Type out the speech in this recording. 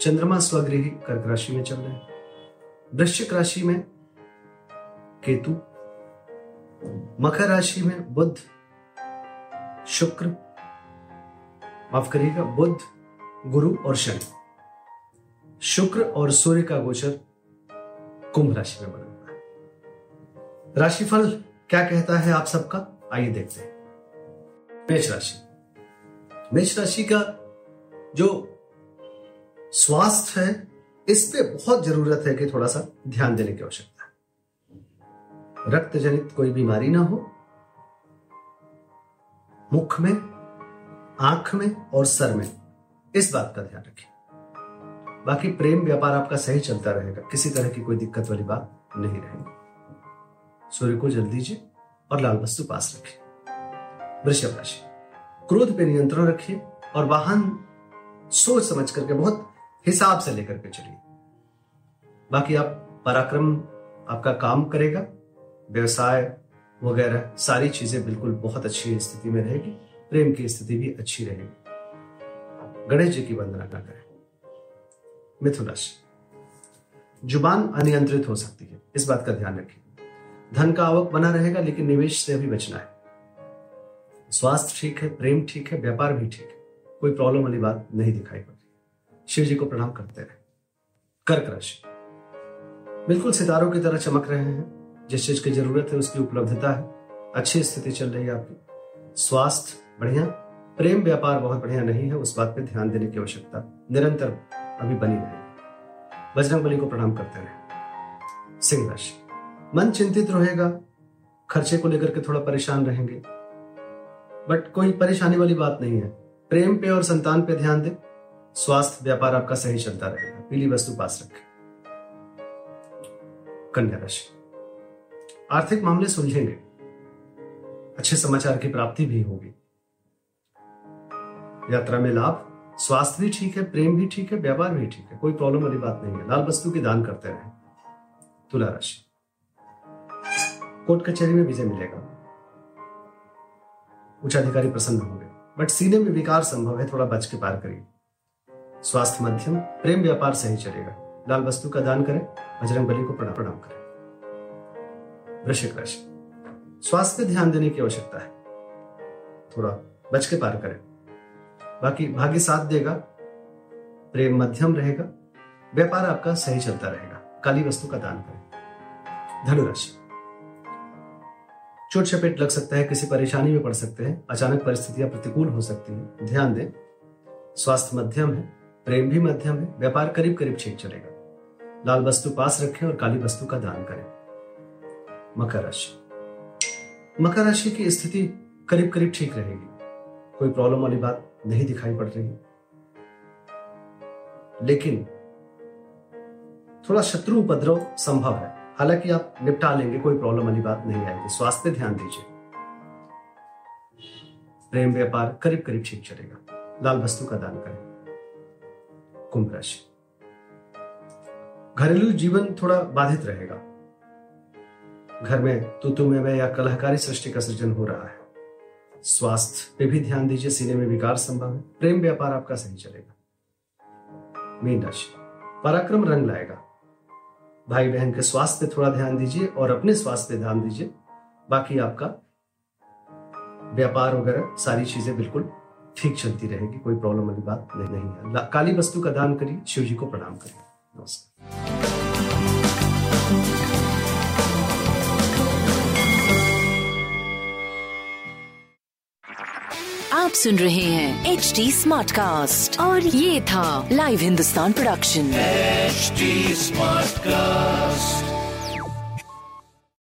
चंद्रमा स्वगृही कर्क राशि में चल रहे हैं। वृश्चिक राशि में केतु, मकर राशि में बुद्ध शुक्र, माफ़ करिएगा, बुध, गुरु और शनि। शुक्र और सूर्य का गोचर कुंभ राशि में बना हुआ है। राशिफल क्या कहता है आप सबका? आइए देखते हैं। मेष राशि। मेष राशि का जो स्वास्थ्य है, इस पे बहुत ज़रूरत है कि थोड़ा सा ध्यान देने की आवश्यकता रक्त जनित कोई बीमारी ना हो, मुख में, आँख में और सर में, इस बात का ध्यान रखें। बाकी प्रेम व्यापार आपका सही चलता रहेगा, किसी तरह की कोई दिक्कत वाली बात नहीं रहेगी। सूर्य को जल दीजिए और लाल वस्तु पास रखें। वृषभ राशि, क्रोध पे नियंत्रण रखिए और वाहन सोच समझ करके बहुत हिसाब से लेकर के चलिए। बाकी आप पराक्रम आपका काम करेगा, व्यवसाय वगैरह सारी चीज़ें बिल्कुल बहुत अच्छी स्थिति में रहेगी, प्रेम की स्थिति भी अच्छी रहेगी। गणेश जी की वंदना ना करें मिथुन राशि। ज़ुबान अनियंत्रित हो सकती है, इस बात का ध्यान रखिए। धन का आवक बना रहेगा, लेकिन निवेश से अभी बचना है। स्वास्थ्य ठीक है, प्रेम ठीक है, व्यापार भी ठीक है, कोई प्रॉब्लम वाली बात नहीं दिखाई पड़ रही शिव जी को प्रणाम करते रहे। कर्क राशि। बिल्कुल सितारों की तरह चमक रहे हैं। जिस चीज़ की ज़रूरत है, उसकी उपलब्धता है। अच्छी स्थिति चल रही है आपकी। स्वास्थ्य बढ़िया। प्रेम व्यापार बहुत बढ़िया नहीं है, उस बात पे ध्यान देने की आवश्यकता निरंतर अभी बनी रहे। बजरंग बली को प्रणाम करते रहे। सिंह राशि। मन चिंतित रहेगा। खर्चे को लेकर के थोड़ा परेशान रहेंगे। बट कोई परेशानी वाली बात नहीं है। प्रेम पे और संतान पे ध्यान दे। स्वास्थ्य व्यापार आपका सही चलता रहेगा। पीली वस्तु पास रखें। कन्या राशि। आर्थिक मामले सुलझेंगे। अच्छे समाचार की प्राप्ति भी होगी। यात्रा में लाभ। स्वास्थ्य भी ठीक है, प्रेम भी ठीक है, व्यापार भी ठीक है। कोई प्रॉब्लम वाली बात नहीं है। लाल वस्तु की दान करते रहे। तुला राशि। कोर्ट कचहरी में विजय मिलेगा। उच्च अधिकारी प्रसन्न होंगे। बट सीने में विकार संभव है, थोड़ा बच के पार करिए। स्वास्थ्य मध्यम प्रेम व्यापार सही चलेगा। लाल वस्तु का दान करें, बजरंग बली को प्रणाम प्रणाम करें। वृश्चिक राशि। स्वास्थ्य पे ध्यान देने की आवश्यकता है। थोड़ा बच के पार करें। बाकी भाग्य साथ देगा। प्रेम मध्यम रहेगा। व्यापार आपका सही चलता रहेगा। काली वस्तु का दान करें। धनुराशि। चोट चपेट लग सकता है, किसी परेशानी में पड़ सकते हैं, अचानक परिस्थितियाँ प्रतिकूल हो सकती हैं। ध्यान दें, स्वास्थ्य मध्यम है। प्रेम भी मध्यम है, व्यापार करीब करीब ठीक चलेगा। लाल वस्तु पास रखें और काली वस्तु का दान करें। मकर राशि। मकर राशि की स्थिति करीब करीब ठीक रहेगी। कोई प्रॉब्लम वाली बात नहीं दिखाई पड़ रही। लेकिन थोड़ा शत्रु उपद्रव संभव है। हालाँकि आप निपटा लेंगे, कोई प्रॉब्लम वाली बात नहीं आएगी। स्वास्थ्य ध्यान दीजिए। प्रेम व्यापार करीब करीब ठीक चलेगा। लाल वस्तु का दान करें। कुंभ राशि। घरेलू जीवन थोड़ा बाधित रहेगा। घर में तुतु में या कलहकारी सृष्टि का सृजन हो रहा है। स्वास्थ्य पे भी ध्यान दीजिए, सीने में विकार संभव है। प्रेम व्यापार आपका सही चलेगा। मीन राशि। पराक्रम रंग लाएगा। भाई बहन के स्वास्थ्य पे थोड़ा ध्यान दीजिए और अपने स्वास्थ्य पे ध्यान दीजिए। बाकी आपका व्यापार वगैरह सारी चीज़ें बिल्कुल ठीक चलती रहेगी कोई प्रॉब्लम वाली बात नहीं, नहीं है। काली वस्तु का दान करिए शिव जी को प्रणाम करिए। नमस्कार। आप सुन रहे हैं एच डी स्मार्ट कास्ट और ये था live Hindustan production H smart Smartcast.